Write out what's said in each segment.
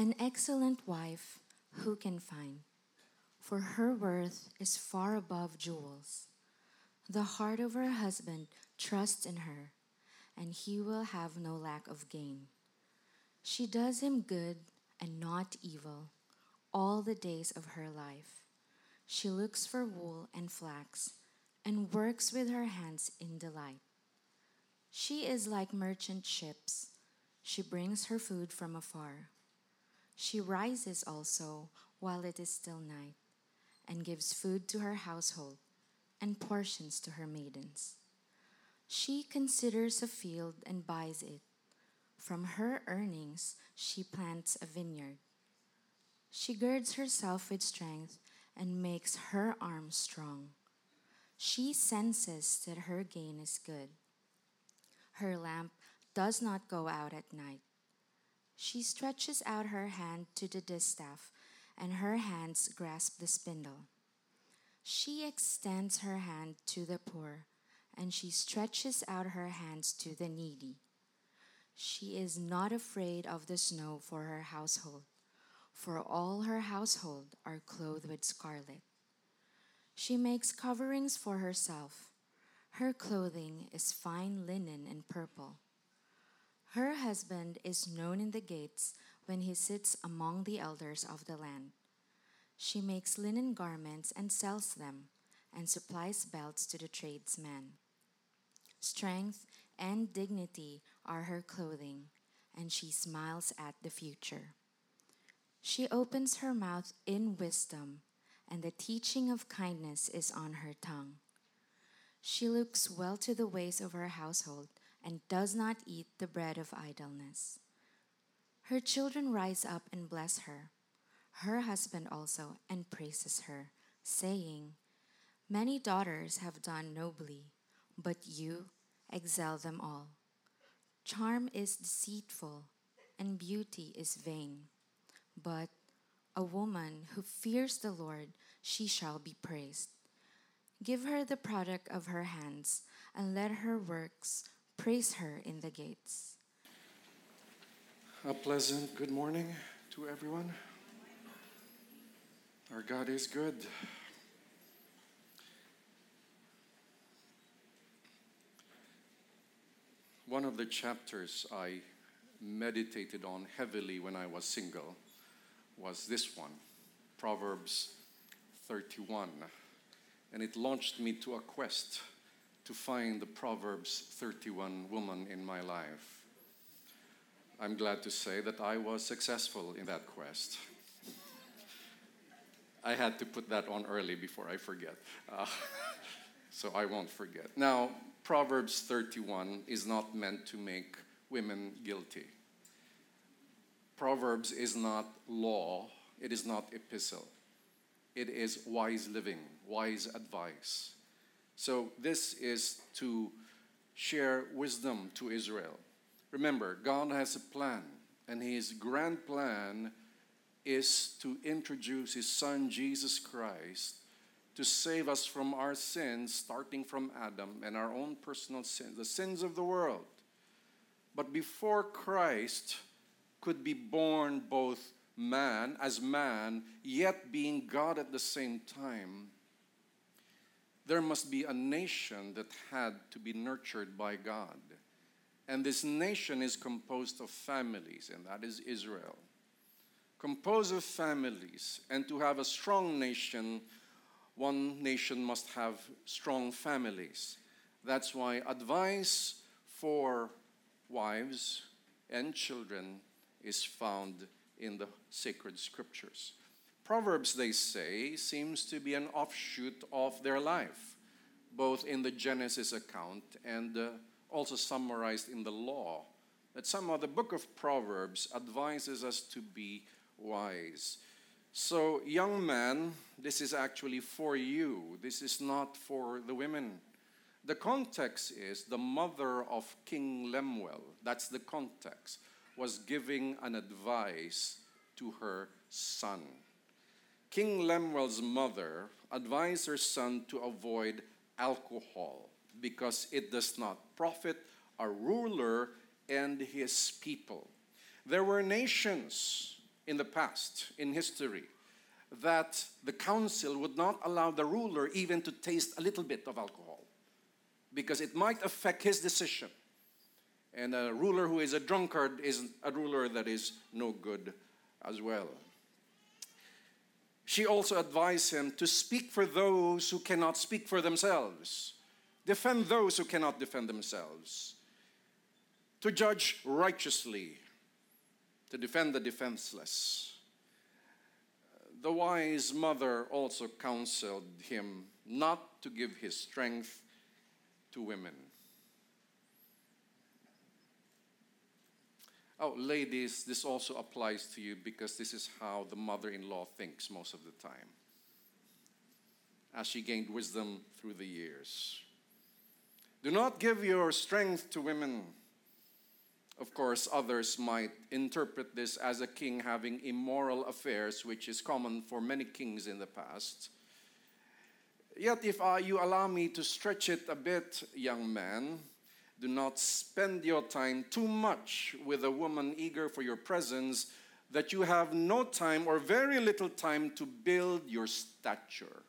An excellent wife who can find? For her worth is far above jewels. The heart of her husband trusts in her, and he will have no lack of gain. She does him good and not evil all the days of her life. She looks for wool and flax and works with her hands in delight. She is like merchant ships. She brings her food from afar. She rises also while it is still night and gives food to her household and portions to her maidens. She considers a field and buys it. From her earnings, she plants a vineyard. She girds herself with strength and makes her arms strong. She senses that her gain is good. Her lamp does not go out at night. She stretches out her hand to the distaff, and her hands grasp the spindle. She extends her hand to the poor, and she stretches out her hands to the needy. She is not afraid of the snow for her household, for all her household are clothed with scarlet. She makes coverings for herself. Her clothing is fine linen and purple. Her husband is known in the gates when he sits among the elders of the land. She makes linen garments and sells them, and supplies belts to the tradesmen. Strength and dignity are her clothing, and she smiles at the future. She opens her mouth in wisdom, and the teaching of kindness is on her tongue. She looks well to the ways of her household and does not eat the bread of idleness. Her children rise up and bless her, her husband also, and praises her, saying, Many daughters have done nobly, but you excel them all. Charm is deceitful, and beauty is vain. But a woman who fears the Lord, she shall be praised. Give her the product of her hands, and let her works praise her in the gates. A pleasant good morning to everyone. Our God is good. One of the chapters I meditated on heavily when I was single was this one, Proverbs 31. And it launched me to a quest to find the Proverbs 31 woman in my life. I'm glad to say that I was successful in that quest. I had to put that on early before I forget. Uh, so I won't forget. Now, Proverbs 31 is not meant to make women guilty. Proverbs is not law, it is not epistle. It is wise living, wise advice. So, this is to share wisdom to Israel. Remember, God has a plan, and His grand plan is to introduce His Son, Jesus Christ, to save us from our sins, starting from Adam and our own personal sins, the sins of the world. But before Christ, could be born both man as man, yet being God at the same time, there must be a nation that had to be nurtured by God. And this nation is composed of families, and that is Israel. Composed of families, and to have a strong nation, one nation must have strong families. That's why advice for wives and children is found in the sacred scriptures. Proverbs, they say, seems to be an offshoot of their life, both in the Genesis account and uh, also summarized in the law. That somehow the book of Proverbs advises us to be wise. So, young man, this is actually for you. This is not for the women. The context is the mother of King Lemuel. That's the context was giving an advice to her son. King Lemuel's mother advised her son to avoid alcohol because it does not profit a ruler and his people. There were nations in the past, in history, that the council would not allow the ruler even to taste a little bit of alcohol because it might affect his decision. And a ruler who is a drunkard is a ruler that is no good as well. She also advised him to speak for those who cannot speak for themselves, defend those who cannot defend themselves, to judge righteously, to defend the defenseless. The wise mother also counseled him not to give his strength to women. Oh, ladies, this also applies to you because this is how the mother in law thinks most of the time, as she gained wisdom through the years. Do not give your strength to women. Of course, others might interpret this as a king having immoral affairs, which is common for many kings in the past. Yet, if uh, you allow me to stretch it a bit, young man, do not spend your time too much with a woman eager for your presence that you have no time or very little time to build your stature.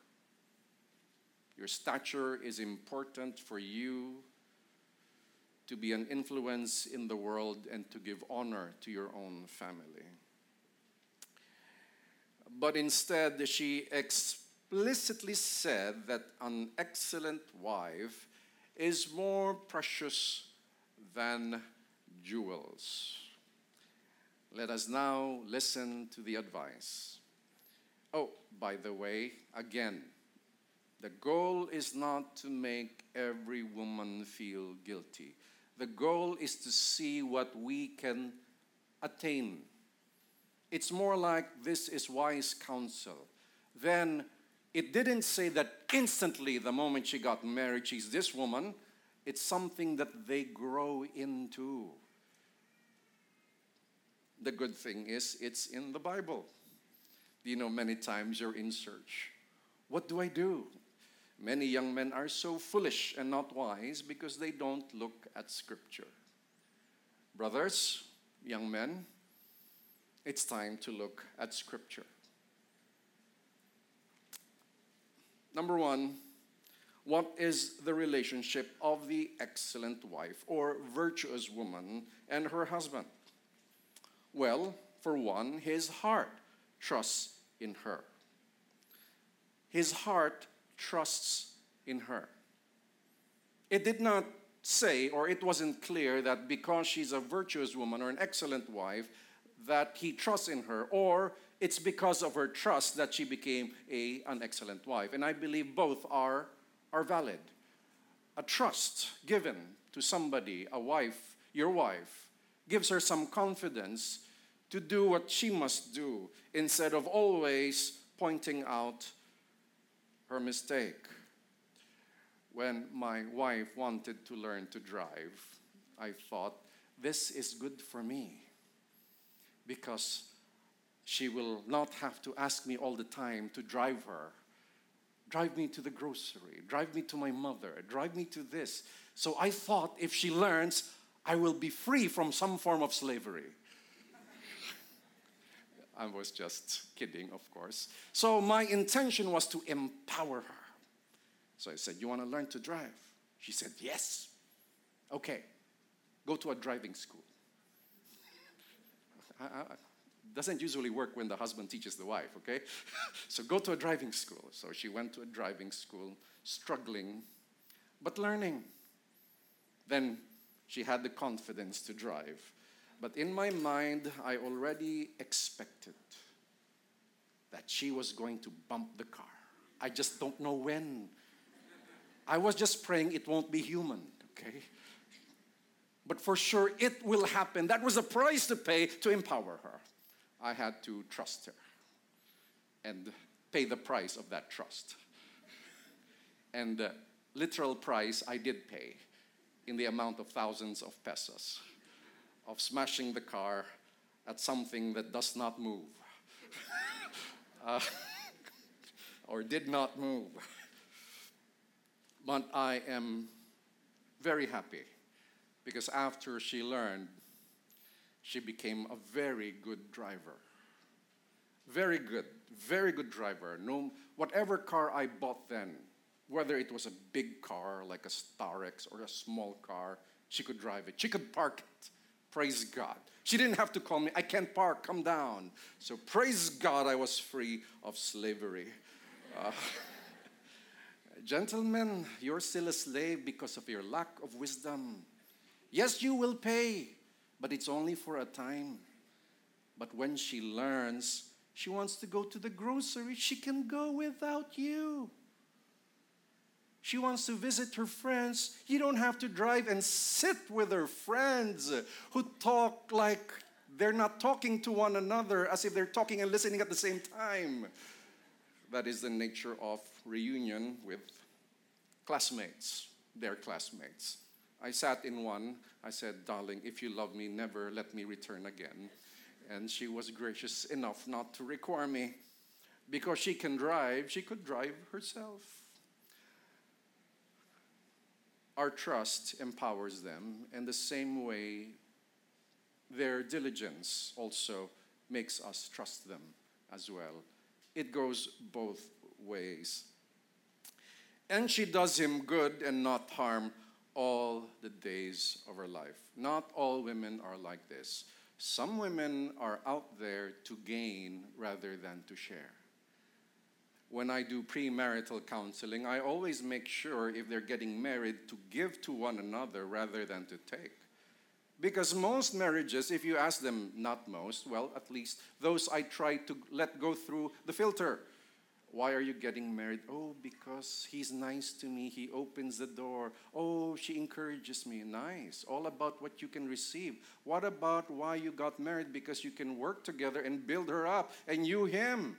Your stature is important for you to be an influence in the world and to give honor to your own family. But instead, she explicitly said that an excellent wife is more precious than jewels. Let us now listen to the advice. Oh, by the way, again, the goal is not to make every woman feel guilty. The goal is to see what we can attain. It's more like this is wise counsel. Then it didn't say that instantly, the moment she got married, she's this woman. It's something that they grow into. The good thing is, it's in the Bible. You know, many times you're in search. What do I do? Many young men are so foolish and not wise because they don't look at Scripture. Brothers, young men, it's time to look at Scripture. Number one, what is the relationship of the excellent wife or virtuous woman and her husband? Well, for one, his heart trusts in her. His heart trusts in her. It did not say, or it wasn't clear, that because she's a virtuous woman or an excellent wife, that he trusts in her, or it's because of her trust that she became a, an excellent wife. And I believe both are, are valid. A trust given to somebody, a wife, your wife, gives her some confidence to do what she must do instead of always pointing out her mistake. When my wife wanted to learn to drive, I thought, this is good for me because she will not have to ask me all the time to drive her. Drive me to the grocery, drive me to my mother, drive me to this. So I thought if she learns, I will be free from some form of slavery. I was just kidding, of course. So my intention was to empower her. So I said, You want to learn to drive? She said, Yes. Okay, go to a driving school. I, I, doesn't usually work when the husband teaches the wife, okay? so go to a driving school. So she went to a driving school, struggling, but learning. Then she had the confidence to drive. But in my mind, I already expected that she was going to bump the car. I just don't know when. I was just praying it won't be human, okay? But for sure it will happen. That was a price to pay to empower her. I had to trust her and pay the price of that trust. And the literal price I did pay in the amount of thousands of pesos of smashing the car at something that does not move uh, or did not move. But I am very happy because after she learned she became a very good driver. Very good, very good driver. No, whatever car I bought then, whether it was a big car like a Starex or a small car, she could drive it. She could park it. Praise God. She didn't have to call me, I can't park, come down. So praise God, I was free of slavery. Uh, gentlemen, you're still a slave because of your lack of wisdom. Yes, you will pay, but it's only for a time. But when she learns she wants to go to the grocery, she can go without you. She wants to visit her friends. You don't have to drive and sit with her friends who talk like they're not talking to one another as if they're talking and listening at the same time. That is the nature of reunion with classmates, their classmates. I sat in one. I said, Darling, if you love me, never let me return again. And she was gracious enough not to require me. Because she can drive, she could drive herself. Our trust empowers them, and the same way, their diligence also makes us trust them as well. It goes both ways. And she does him good and not harm all the days of her life. Not all women are like this. Some women are out there to gain rather than to share when I do premarital counseling, I always make sure if they're getting married to give to one another rather than to take. Because most marriages, if you ask them, not most, well, at least those I try to let go through the filter. Why are you getting married? Oh, because he's nice to me. He opens the door. Oh, she encourages me. Nice. All about what you can receive. What about why you got married? Because you can work together and build her up, and you him.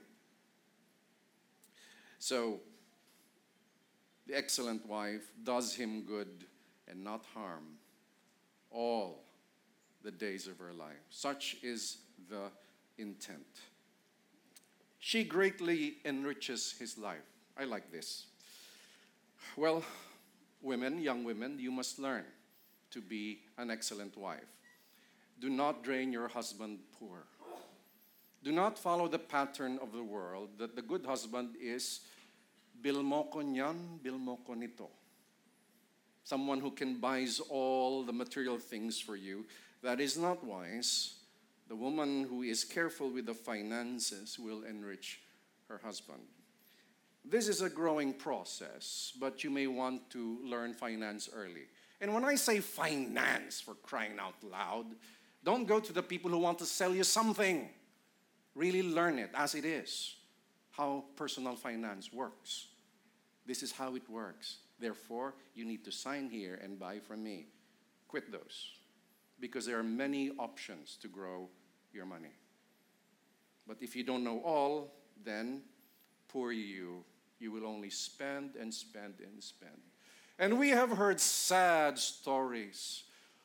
So, the excellent wife does him good and not harm all the days of her life. Such is the intent. She greatly enriches his life. I like this. Well, women, young women, you must learn to be an excellent wife. Do not drain your husband poor. Do not follow the pattern of the world that the good husband is bil mo ko nyan, bil mo ko nito. Someone who can buys all the material things for you. That is not wise. The woman who is careful with the finances will enrich her husband. This is a growing process, but you may want to learn finance early. And when I say finance, for crying out loud, don't go to the people who want to sell you something. Really learn it as it is, how personal finance works. This is how it works. Therefore, you need to sign here and buy from me. Quit those. Because there are many options to grow your money. But if you don't know all, then poor you. You will only spend and spend and spend. And we have heard sad stories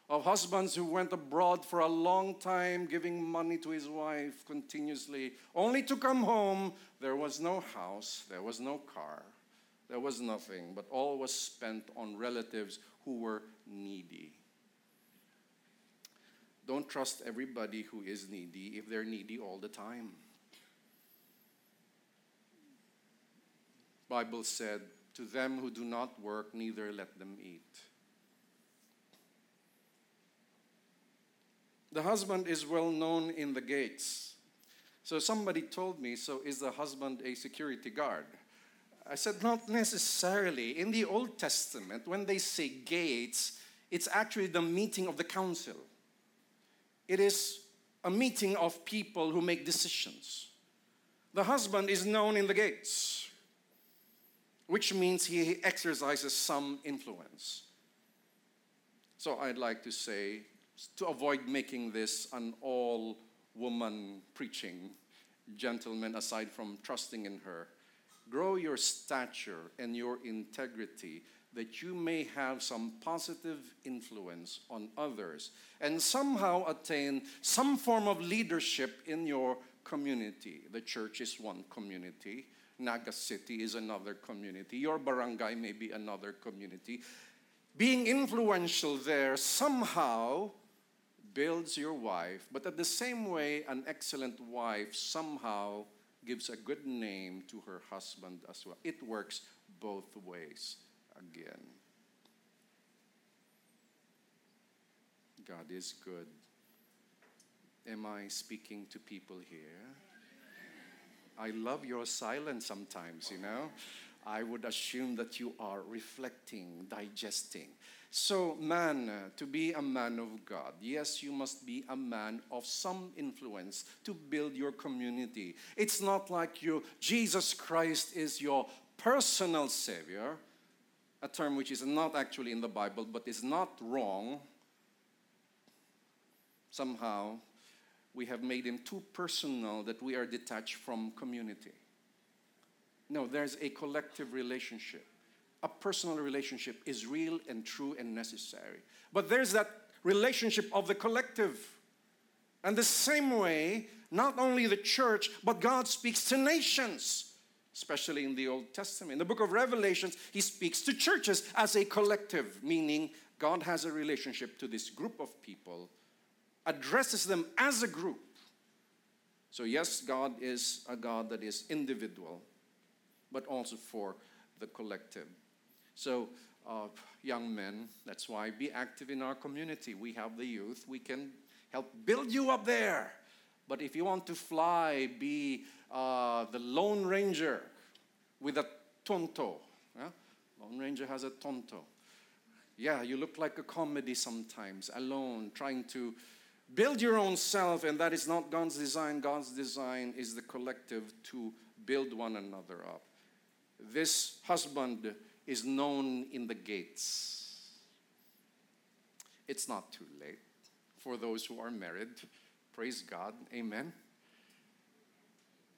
of husbands who went abroad for a long time giving money to his wife continuously, only to come home. There was no house, there was no car. There was nothing, but all was spent on relatives who were needy. Don't trust everybody who is needy if they're needy all the time. Bible said, "To them who do not work, neither let them eat." The husband is well known in the gates. So somebody told me, so is the husband a security guard? I said, not necessarily. In the Old Testament, when they say gates, it's actually the meeting of the council. It is a meeting of people who make decisions. The husband is known in the gates, which means he exercises some influence. So I'd like to say, to avoid making this an all woman preaching, gentlemen, aside from trusting in her, grow your stature and your integrity that you may have some positive influence on others and somehow attain some form of leadership in your community. The church is one community, Naga City is another community, your barangay may be another community. Being influential there somehow builds your wife, but at the same way, an excellent wife somehow gives a good name to her husband as well. It works both ways again. God is good. Am I speaking to people here? I love your silence sometimes, you know. I would assume that you are reflecting, digesting. So, man, uh, to be a man of God, yes, you must be a man of some influence to build your community. It's not like you, Jesus Christ is your personal Savior, a term which is not actually in the Bible but is not wrong. Somehow, we have made him too personal that we are detached from community. No, there's a collective relationship a personal relationship is real and true and necessary. But there's that relationship of the collective. And the same way, not only the church, but God speaks to nations, especially in the Old Testament. In the book of Revelations, He speaks to churches as a collective, meaning God has a relationship to this group of people, addresses them as a group. So, yes, God is a God that is individual, but also for the collective. So, uh, young men, that's why be active in our community. We have the youth, we can help build you up there. But if you want to fly, be uh, the Lone Ranger with a tonto. Yeah? Lone Ranger has a tonto. Yeah, you look like a comedy sometimes, alone, trying to build your own self, and that is not God's design. God's design is the collective to build one another up. This husband is known in the gates. It's not too late for those who are married. Praise God. Amen.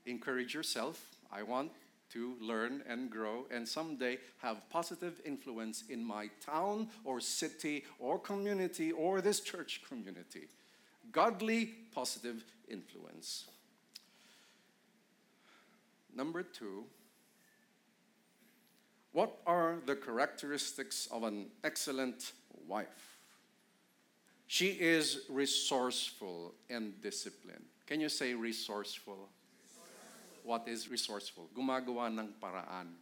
Encourage yourself. I want to learn and grow and someday have positive influence in my town or city or community or this church community. Godly positive influence. Number two, what are the characteristics of an excellent wife? She is resourceful and disciplined. Can you say resourceful? What is resourceful? Gumagawa ng paraan.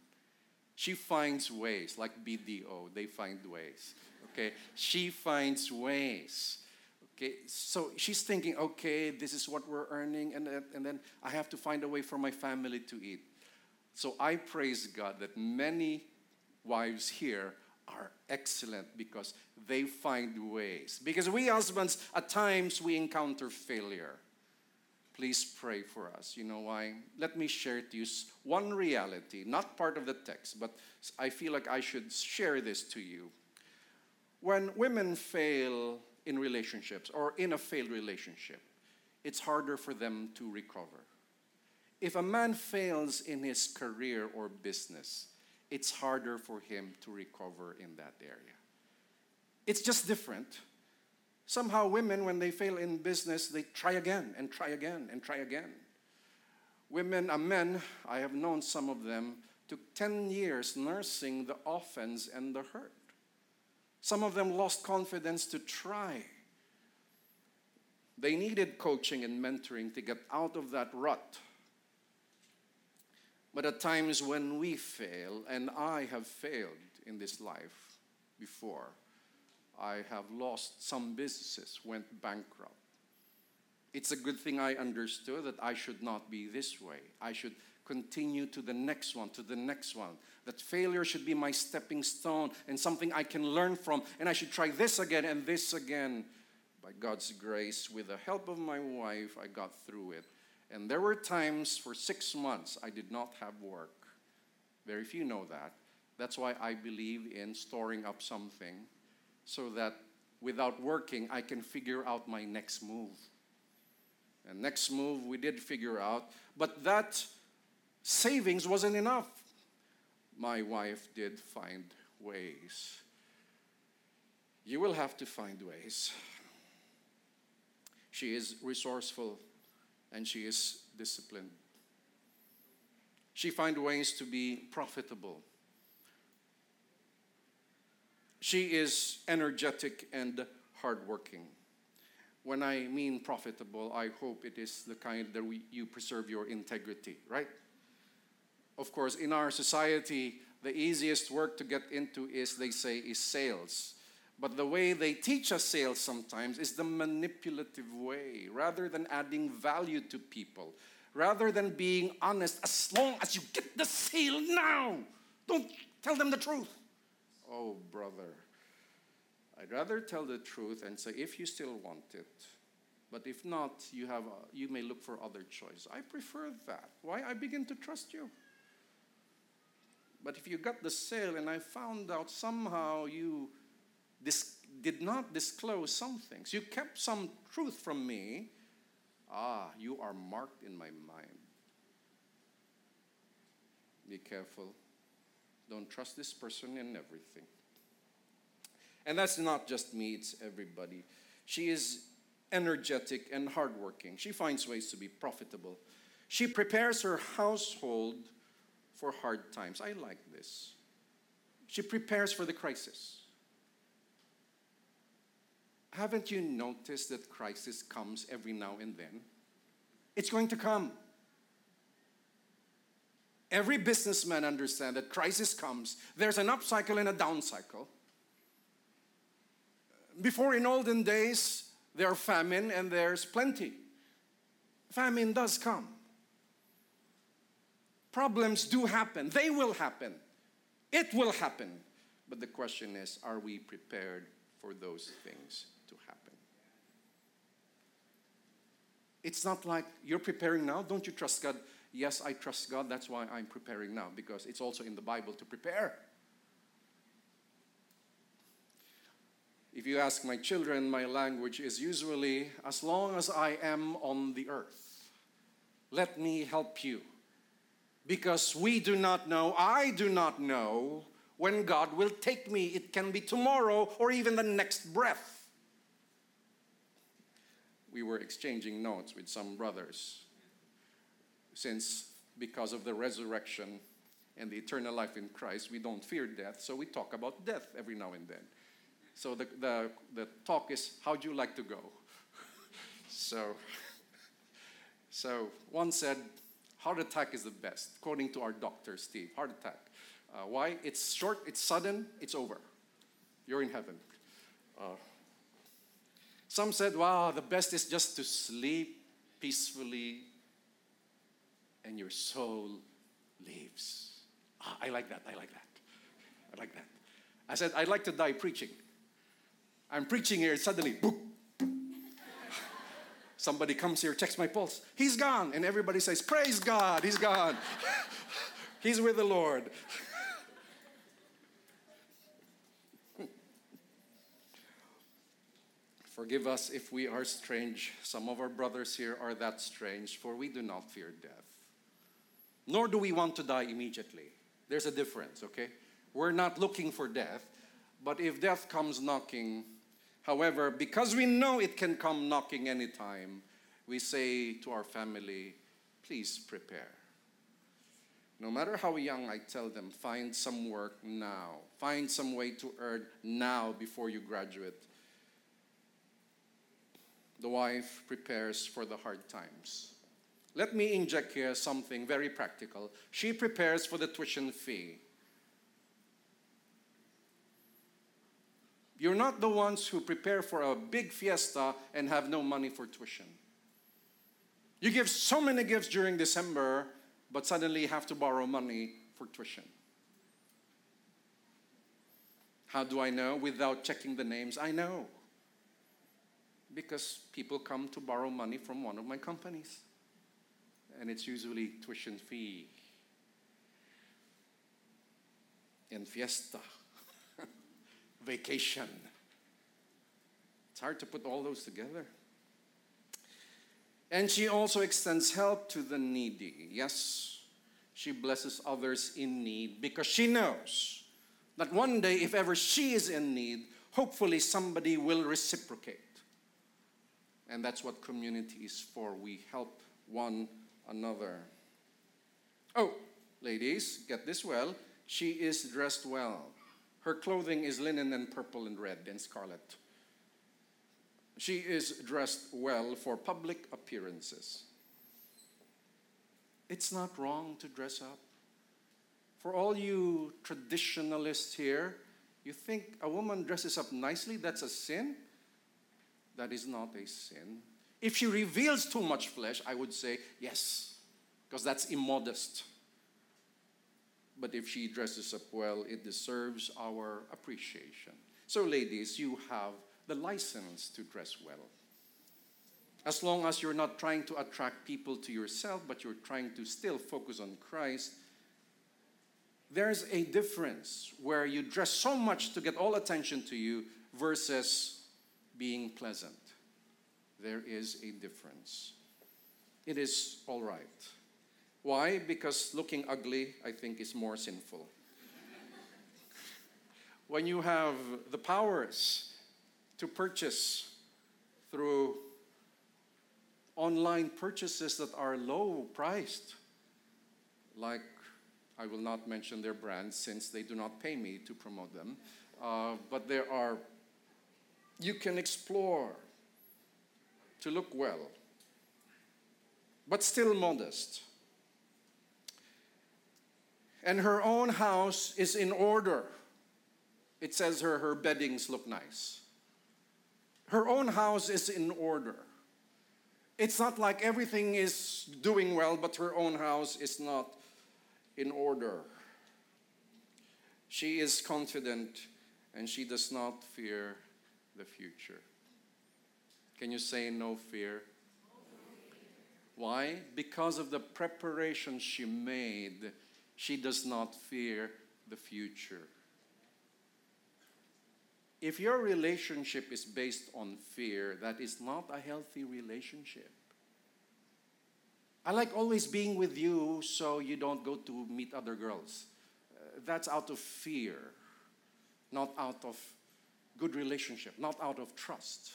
She finds ways, like BDO, they find ways. Okay? She finds ways. Okay, so she's thinking, okay, this is what we're earning, and, and then I have to find a way for my family to eat. So I praise God that many wives here are excellent because they find ways. Because we husbands, at times, we encounter failure. Please pray for us. You know why? Let me share to you one reality, not part of the text, but I feel like I should share this to you. When women fail in relationships or in a failed relationship, it's harder for them to recover if a man fails in his career or business, it's harder for him to recover in that area. It's just different. Somehow, women, when they fail in business, they try again and try again and try again. Women, uh, men, I have known some of them, took 10 years nursing the offense and the hurt. Some of them lost confidence to try. They needed coaching and mentoring to get out of that rut but at times when we fail, and I have failed in this life before, I have lost some businesses, went bankrupt. It's a good thing I understood that I should not be this way. I should continue to the next one, to the next one. That failure should be my stepping stone and something I can learn from. And I should try this again and this again. By God's grace, with the help of my wife, I got through it. And there were times for six months I did not have work. Very few know that. That's why I believe in storing up something so that without working, I can figure out my next move. And next move we did figure out, but that savings wasn't enough. My wife did find ways. You will have to find ways. She is resourceful and she is disciplined. She finds ways to be profitable. She is energetic and hardworking. When I mean profitable, I hope it is the kind that we, you preserve your integrity, right? Of course, in our society, the easiest work to get into is, they say, is sales. But the way they teach us sales sometimes is the manipulative way, rather than adding value to people, rather than being honest, as long as you get the sale now, don't tell them the truth. Oh, brother, I'd rather tell the truth and say, if you still want it, but if not, you, have a, you may look for other choice. I prefer that. Why? I begin to trust you. But if you got the sale and I found out somehow you dis- did not disclose some things, you kept some truth from me, ah, you are marked in my mind. Be careful. Don't trust this person in everything. And that's not just me, it's everybody. She is energetic and hardworking. She finds ways to be profitable. She prepares her household for hard times. I like this. She prepares for the crisis. Haven't you noticed that crisis comes every now and then? It's going to come. Every businessman understands that crisis comes. There's an up cycle and a down cycle. Before in olden days, there are famine and there's plenty. Famine does come. Problems do happen. They will happen. It will happen. But the question is are we prepared for those things to happen? It's not like you're preparing now. Don't you trust God? Yes, I trust God. That's why I'm preparing now, because it's also in the Bible to prepare. If you ask my children, my language is usually as long as I am on the earth, let me help you. Because we do not know, I do not know when God will take me. It can be tomorrow or even the next breath. We were exchanging notes with some brothers since, because of the resurrection and the eternal life in Christ, we don't fear death, so we talk about death every now and then. So the, the, the talk is, how'd you like to go? so, so one said, heart attack is the best, according to our doctor, Steve. Heart attack. Uh, why? It's short, it's sudden, it's over. You're in heaven. Uh, some said, wow, the best is just to sleep peacefully and your soul leaves. Ah, I like that, I like that. I like that. I said, I'd like to die preaching. I'm preaching here, suddenly, boop. Somebody comes here, checks my pulse. He's gone. And everybody says, Praise God, he's gone. he's with the Lord. Forgive us if we are strange. Some of our brothers here are that strange, for we do not fear death. Nor do we want to die immediately. There's a difference, okay? We're not looking for death, but if death comes knocking, However, because we know it can come knocking anytime, we say to our family, please prepare. No matter how young, I tell them, find some work now. Find some way to earn now before you graduate. The wife prepares for the hard times. Let me inject here something very practical. She prepares for the tuition fee. You're not the ones who prepare for a big fiesta and have no money for tuition. You give so many gifts during December, but suddenly you have to borrow money for tuition. How do I know? Without checking the names, I know. Because people come to borrow money from one of my companies. And it's usually tuition fee and fiesta vacation. It's hard to put all those together. And she also extends help to the needy. Yes, she blesses others in need because she knows that one day, if ever she is in need, hopefully somebody will reciprocate. And that's what community is for. We help one another. Oh, ladies, get this well. She is dressed well. Her clothing is linen and purple and red and scarlet. She is dressed well for public appearances. It's not wrong to dress up. For all you traditionalists here, you think a woman dresses up nicely, that's a sin? That is not a sin. If she reveals too much flesh, I would say yes, because that's immodest. But if she dresses up well, it deserves our appreciation. So, ladies, you have the license to dress well. As long as you're not trying to attract people to yourself, but you're trying to still focus on Christ, there's a difference where you dress so much to get all attention to you versus being pleasant. There is a difference. It is all right. Why? Because looking ugly, I think, is more sinful. when you have the powers to purchase through online purchases that are low priced, like I will not mention their brands since they do not pay me to promote them, uh, but there are, you can explore to look well, but still modest and her own house is in order. It says her, her beddings look nice. Her own house is in order. It's not like everything is doing well, but her own house is not in order. She is confident and she does not fear the future. Can you say no fear? Why? Because of the preparation she made she does not fear the future. If your relationship is based on fear, that is not a healthy relationship. I like always being with you so you don't go to meet other girls. Uh, that's out of fear, not out of good relationship, not out of trust.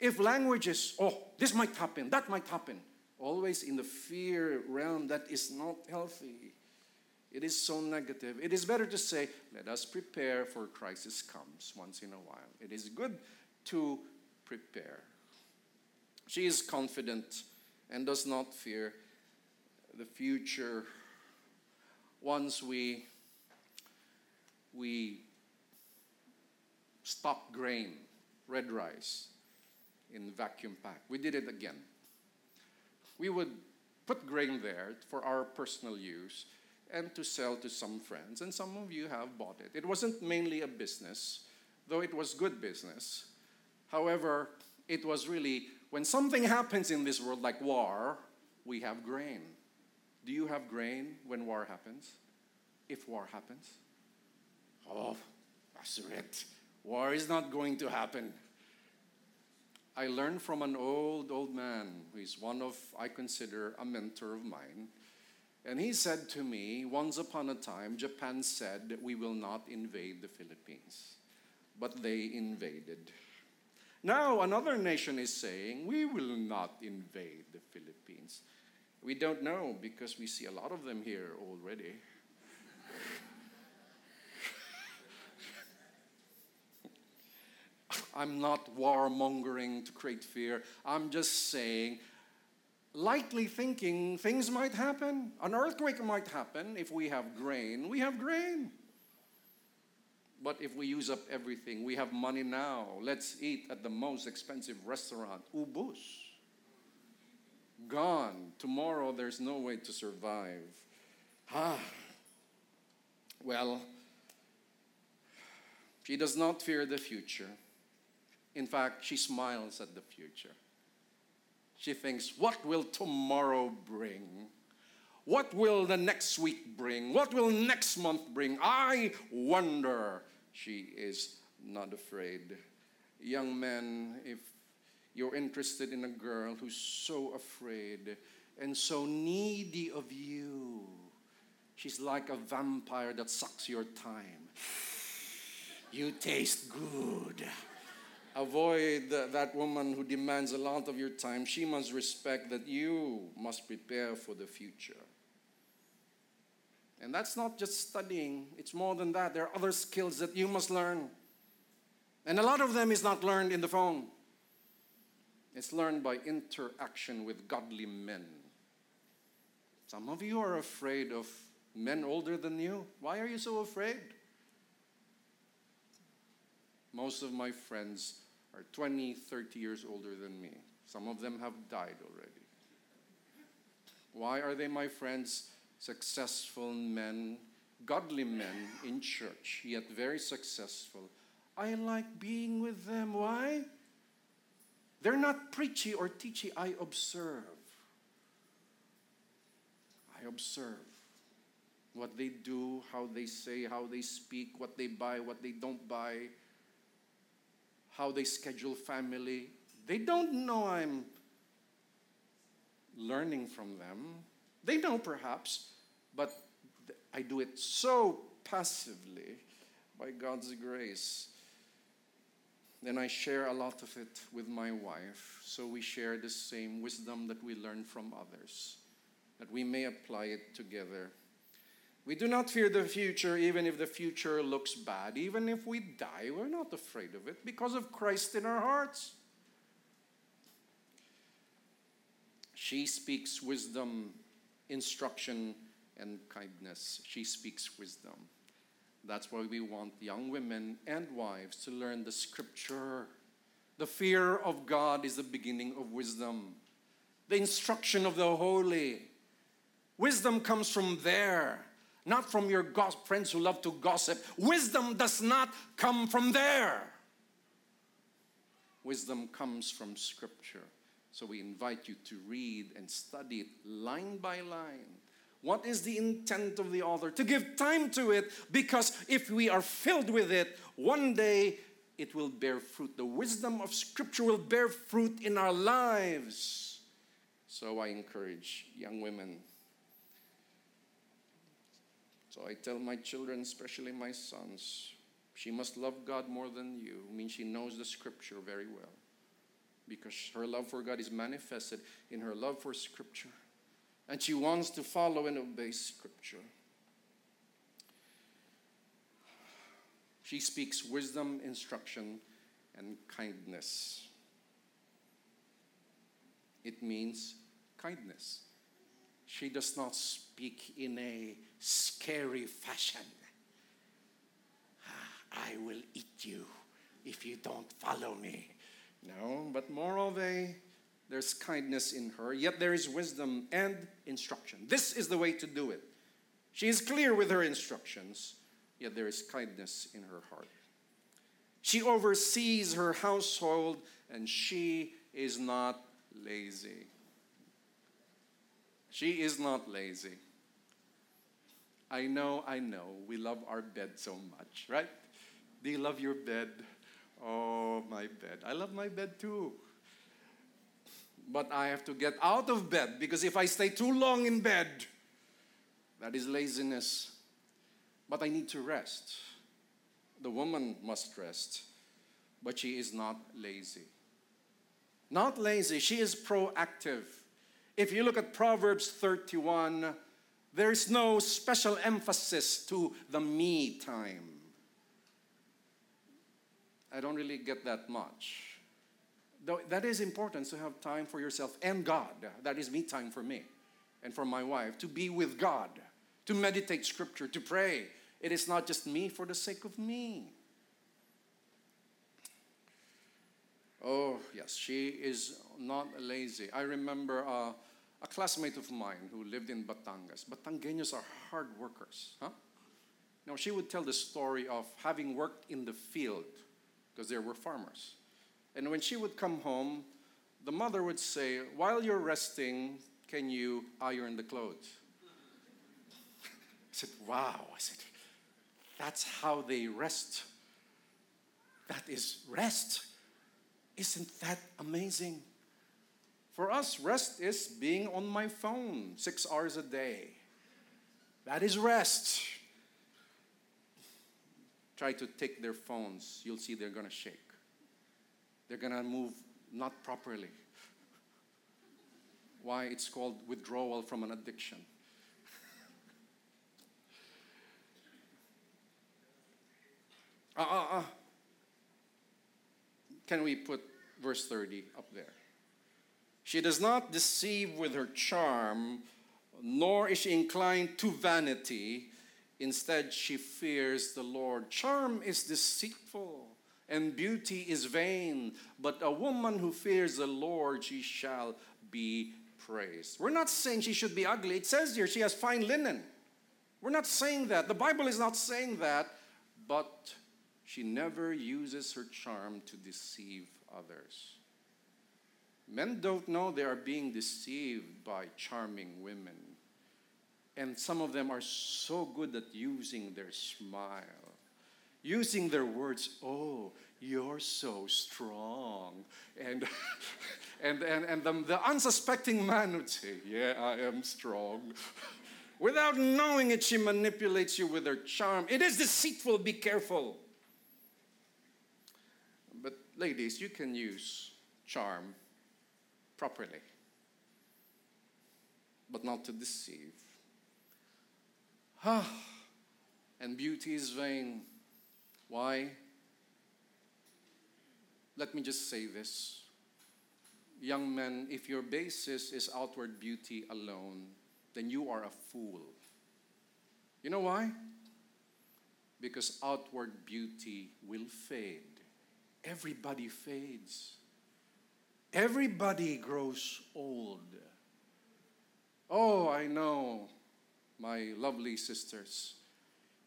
If languages, oh, this might happen, that might happen, always in the fear realm that is not healthy. It is so negative. It is better to say, let us prepare for crisis comes once in a while. It is good to prepare. She is confident and does not fear the future. Once we we stop grain, red rice in vacuum pack. We did it again we would put grain there for our personal use and to sell to some friends. And some of you have bought it. It wasn't mainly a business, though it was good business. However, it was really when something happens in this world, like war, we have grain. Do you have grain when war happens? If war happens? Oh, Pastor it. War is not going to happen. I learned from an old, old man who is one of, I consider, a mentor of mine. And he said to me, once upon a time, Japan said, We will not invade the Philippines. But they invaded. Now, another nation is saying, We will not invade the Philippines. We don't know because we see a lot of them here already. I'm not warmongering to create fear. I'm just saying, lightly thinking, things might happen. An earthquake might happen if we have grain. We have grain. But if we use up everything, we have money now. Let's eat at the most expensive restaurant. Ubus. Gone. Tomorrow there's no way to survive. Ah. Well, she does not fear the future. In fact, she smiles at the future. She thinks, What will tomorrow bring? What will the next week bring? What will next month bring? I wonder. She is not afraid. Young men, if you're interested in a girl who's so afraid and so needy of you, she's like a vampire that sucks your time. You taste good avoid that woman who demands a lot of your time. She must respect that you must prepare for the future. And that's not just studying, it's more than that. There are other skills that you must learn. And a lot of them is not learned in the phone. It's learned by interaction with godly men. Some of you are afraid of men older than you. Why are you so afraid? Most of my friends are 20, 30 years older than me. Some of them have died already. Why are they my friends? Successful men, godly men in church, yet very successful. I like being with them. Why? They're not preachy or teachy. I observe. I observe what they do, how they say, how they speak, what they buy, what they don't buy, how they schedule family. They don't know I'm learning from them. They know perhaps, but I do it so passively by God's grace. Then I share a lot of it with my wife, so we share the same wisdom that we learn from others, that we may apply it together. We do not fear the future, even if the future looks bad. Even if we die, we're not afraid of it because of Christ in our hearts. She speaks wisdom, instruction, and kindness. She speaks wisdom. That's why we want young women and wives to learn the scripture. The fear of God is the beginning of wisdom. The instruction of the holy. Wisdom comes from there, not from your friends who love to gossip. Wisdom does not come from there. Wisdom comes from scripture. So we invite you to read and study it line by line. What is the intent of the author? To give time to it because if we are filled with it, one day it will bear fruit. The wisdom of Scripture will bear fruit in our lives. So I encourage young women. So I tell my children, especially my sons, she must love God more than you. I mean, she knows the Scripture very well because her love for God is manifested in her love for Scripture. And she wants to follow and obey Scripture. She speaks wisdom, instruction, and kindness. It means kindness. She does not speak in a scary fashion. Ah, I will eat you if you don't follow me. No, but more of a there's kindness in her, yet there is wisdom and instruction. This is the way to do it. She is clear with her instructions, yet there is kindness in her heart. She oversees her household and she is not lazy. She is not lazy. I know, I know, we love our bed so much, right? Do you love your bed? Oh, my bed. I love my bed too. But I have to get out of bed because if I stay too long in bed, that is laziness. But I need to rest. The woman must rest, but she is not lazy. Not lazy, she is proactive. If you look at Proverbs 31, there's no special emphasis to the me time. I don't really get that much. Though that is important to have time for yourself and God. That is me time for me and for my wife to be with God, to meditate scripture, to pray. It is not just me for the sake of me. Oh, yes, she is not lazy. I remember uh, a classmate of mine who lived in Batangas. Batangueños are hard workers, huh? Now, she would tell the story of having worked in the field because there were farmers. And when she would come home, the mother would say, While you're resting, can you iron the clothes? I said, Wow. I said, That's how they rest. That is rest. Isn't that amazing? For us, rest is being on my phone six hours a day. That is rest. Try to take their phones, you'll see they're going to shake they're going to move not properly. Why? It's called withdrawal from an addiction. Ah, ah, ah. Can we put verse 30 up there? She does not deceive with her charm, nor is she inclined to vanity. Instead, she fears the Lord. Charm is deceitful, and beauty is vain, but a woman who fears the Lord, she shall be praised. We're not saying she should be ugly. It says here she has fine linen. We're not saying that. The Bible is not saying that, but she never uses her charm to deceive others. Men don't know they are being deceived by charming women. And some of them are so good at using their smile, using their words, oh, you're so strong. And, and, and, and the, the unsuspecting man would say, yeah, I am strong. Without knowing it, she manipulates you with her charm. It is deceitful, be careful. But, ladies, you can use charm properly, but not to deceive. Ah, and beauty is vain. Why? Let me just say this. Young men, if your basis is outward beauty alone, then you are a fool. You know why? Because outward beauty will fade. Everybody fades. Everybody grows old. Oh, I know, my lovely sisters.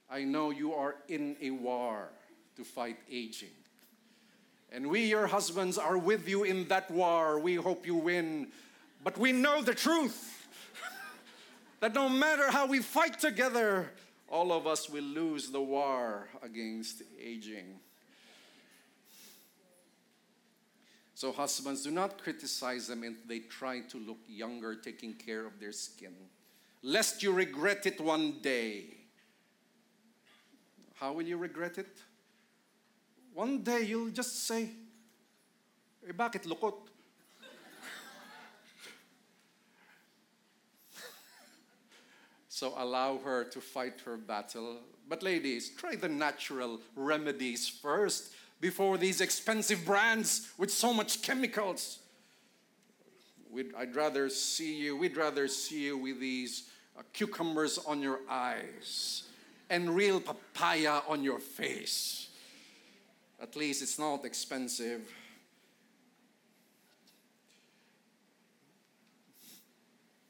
I know you are in a war to fight aging. And we, your husbands, are with you in that war. We hope you win. But we know the truth that no matter how we fight together, all of us will lose the war against aging. So, husbands, do not criticize them if they try to look younger, taking care of their skin, lest you regret it one day. How will you regret it? One day you'll just say, eh, bakit lukot? so allow her to fight her battle. But ladies, try the natural remedies first before these expensive brands with so much chemicals. We'd, I'd rather see you, we'd rather see you with these uh, cucumbers on your eyes and real papaya on your face. At least it's not expensive.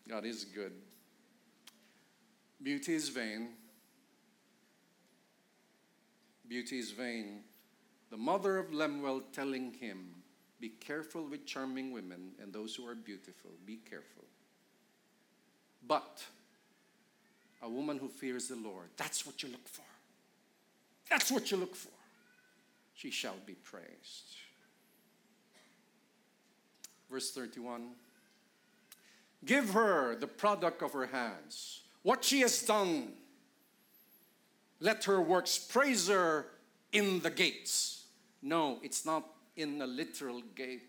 God is good. Beauty is vain. Beauty is vain the mother of Lemuel telling him, Be careful with charming women and those who are beautiful. Be careful. But a woman who fears the Lord, that's what you look for. That's what you look for. She shall be praised. Verse 31 Give her the product of her hands, what she has done. Let her works praise her in the gates. No, it's not in a literal gate.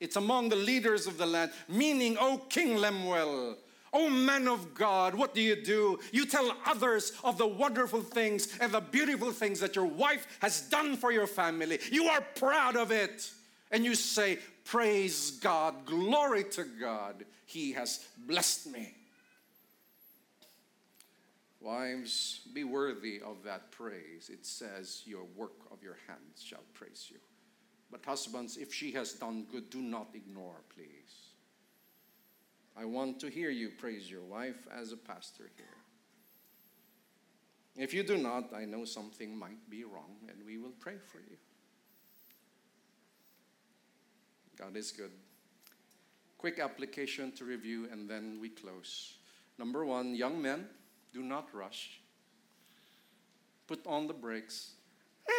It's among the leaders of the land, meaning, O King Lemuel, O man of God, what do you do? You tell others of the wonderful things and the beautiful things that your wife has done for your family. You are proud of it. And you say, Praise God, glory to God, He has blessed me. Wives, be worthy of that praise. It says, Your work of your hands shall praise you. But husbands, if she has done good, do not ignore, please. I want to hear you praise your wife as a pastor here. If you do not, I know something might be wrong, and we will pray for you. God is good. Quick application to review, and then we close. Number one, young men do not rush. Put on the brakes.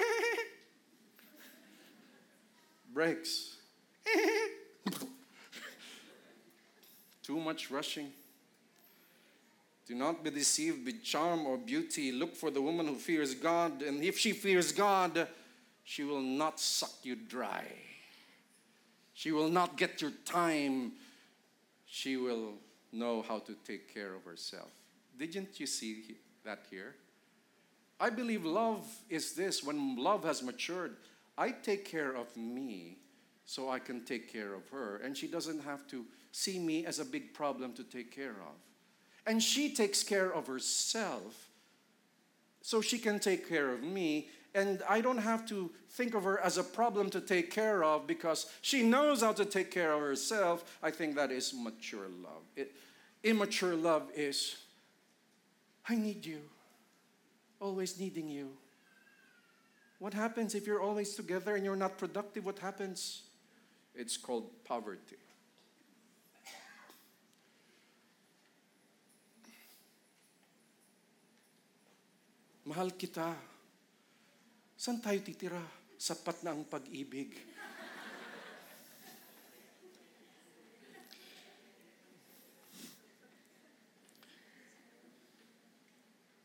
brakes. Too much rushing. Do not be deceived with charm or beauty. Look for the woman who fears God, and if she fears God, she will not suck you dry. She will not get your time. She will know how to take care of herself. Didn't you see that here? I believe love is this when love has matured, I take care of me so I can take care of her. And she doesn't have to see me as a big problem to take care of. And she takes care of herself so she can take care of me. And I don't have to think of her as a problem to take care of because she knows how to take care of herself. I think that is mature love. It, immature love is, I need you, always needing you. What happens if you're always together and you're not productive? What happens? It's called poverty. Mahal kita. Saan tayo titira? Sapat na ang pag-ibig.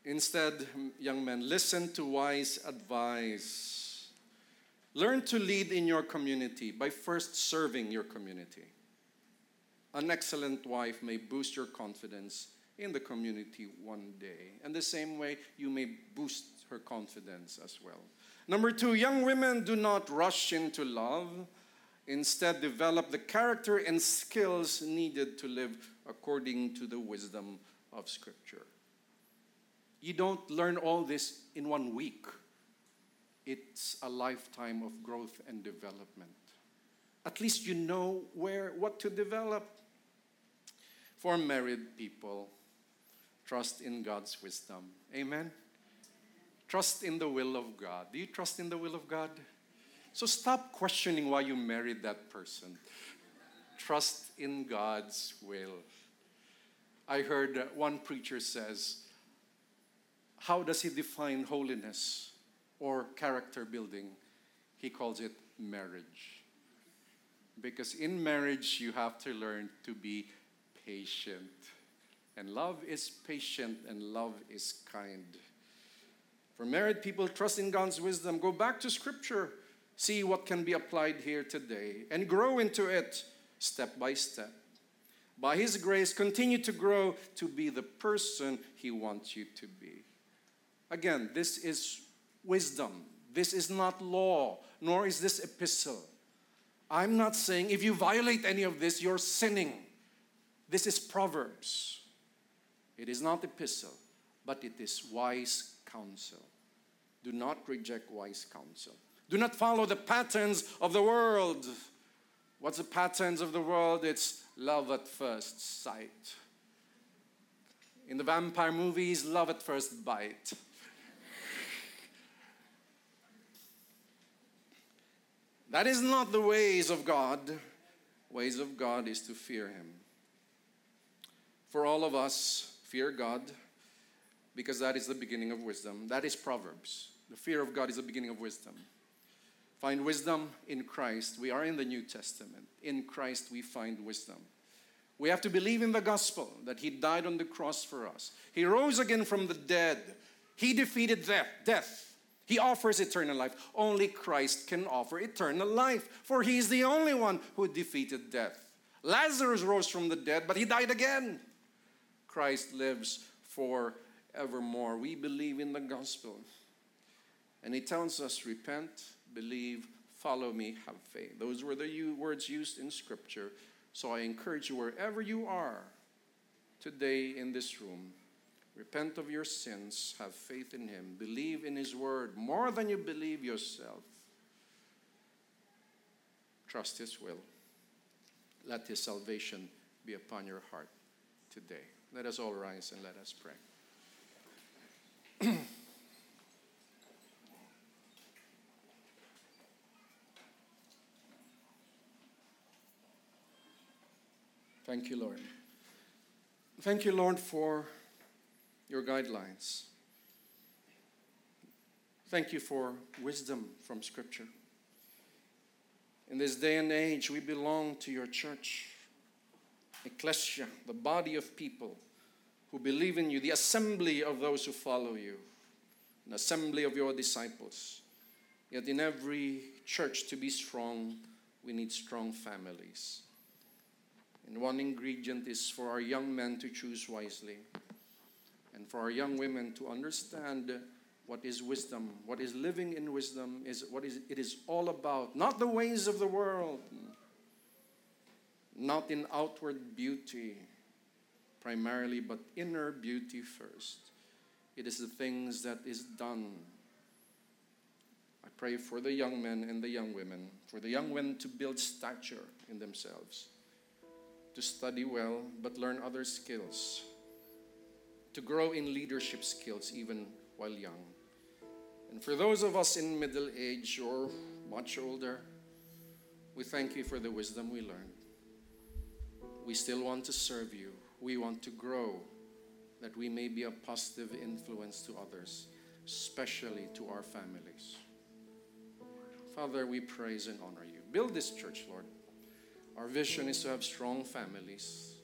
Instead, young men, listen to wise advice. Learn to lead in your community by first serving your community. An excellent wife may boost your confidence in the community one day. And the same way, you may boost her confidence as well. Number two, young women do not rush into love. Instead, develop the character and skills needed to live according to the wisdom of Scripture. You don't learn all this in one week. It's a lifetime of growth and development. At least you know where what to develop. For married people, trust in God's wisdom. Amen. Trust in the will of God. Do you trust in the will of God? So stop questioning why you married that person. Trust in God's will. I heard one preacher says, how does he define holiness or character building? He calls it marriage. Because in marriage, you have to learn to be patient. And love is patient and love is kind. For married people, trust in God's wisdom. Go back to Scripture, see what can be applied here today, and grow into it step by step. By His grace, continue to grow to be the person He wants you to be. Again, this is wisdom. This is not law, nor is this epistle. I'm not saying if you violate any of this, you're sinning. This is Proverbs. It is not epistle, but it is wise counsel. Do not reject wise counsel. Do not follow the patterns of the world. What's the patterns of the world? It's love at first sight. In the vampire movies, love at first bite. That is not the ways of God. Ways of God is to fear him. For all of us, fear God because that is the beginning of wisdom. That is Proverbs. The fear of God is the beginning of wisdom. Find wisdom in Christ. We are in the New Testament. In Christ, we find wisdom. We have to believe in the gospel that He died on the cross for us. He rose again from the dead. He defeated death. death. He offers eternal life. Only Christ can offer eternal life, for He is the only one who defeated death. Lazarus rose from the dead, but he died again. Christ lives forevermore. We believe in the gospel. And He tells us repent, believe, follow me, have faith. Those were the words used in Scripture. So I encourage you, wherever you are today in this room, repent of your sins, have faith in Him, believe in His word more than you believe yourself. Trust His will. Let His salvation be upon your heart today. Let us all rise and let us pray. Thank you, Lord. Thank you, Lord, for your guidelines. Thank you for wisdom from Scripture. In this day and age, we belong to your church, ecclesia, the body of people who believe in you, the assembly of those who follow you, an assembly of your disciples. Yet, in every church to be strong, we need strong families. And one ingredient is for our young men to choose wisely and for our young women to understand what is wisdom, what is living in wisdom, is what is it is all about. Not the ways of the world, not in outward beauty primarily, but inner beauty first. It is the things that is done. I pray for the young men and the young women, for the young men to build stature in themselves, to study well, but learn other skills, to grow in leadership skills even while young. And for those of us in middle age or much older, we thank you for the wisdom we learned. We still want to serve you. We want to grow that we may be a positive influence to others, especially to our families. Father, we praise and honor you. Build this church, Lord. Our vision is to have strong families,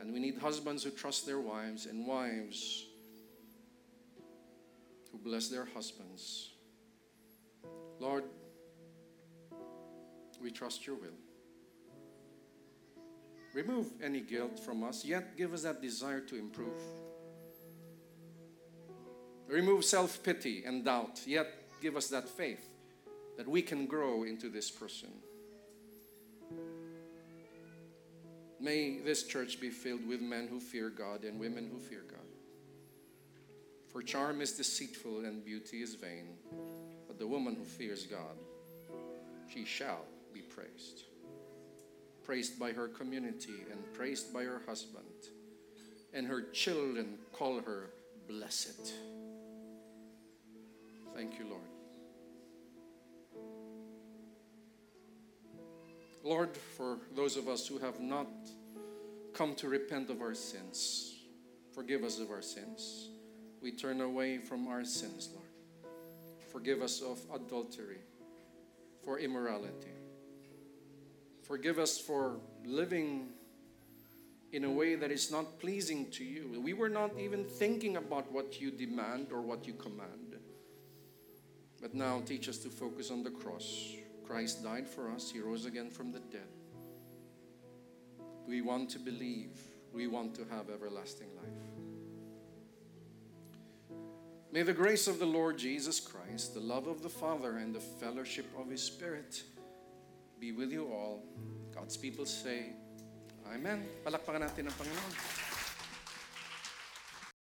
and we need husbands who trust their wives and wives who bless their husbands. Lord, we trust your will. Remove any guilt from us, yet give us that desire to improve. Remove self pity and doubt, yet give us that faith that we can grow into this person. May this church be filled with men who fear God and women who fear God. For charm is deceitful and beauty is vain, but the woman who fears God, she shall be praised. Praised by her community and praised by her husband, and her children call her blessed. Thank you, Lord. Lord, for those of us who have not come to repent of our sins, forgive us of our sins. We turn away from our sins, Lord. Forgive us of adultery, for immorality. Forgive us for living in a way that is not pleasing to you. We were not even thinking about what you demand or what you command. But now teach us to focus on the cross. Christ died for us, He rose again from the dead. We want to believe, we want to have everlasting life. May the grace of the Lord Jesus Christ, the love of the Father, and the fellowship of His Spirit be with you all. God's people say, Amen. Palakpakan natin ang Panginoon.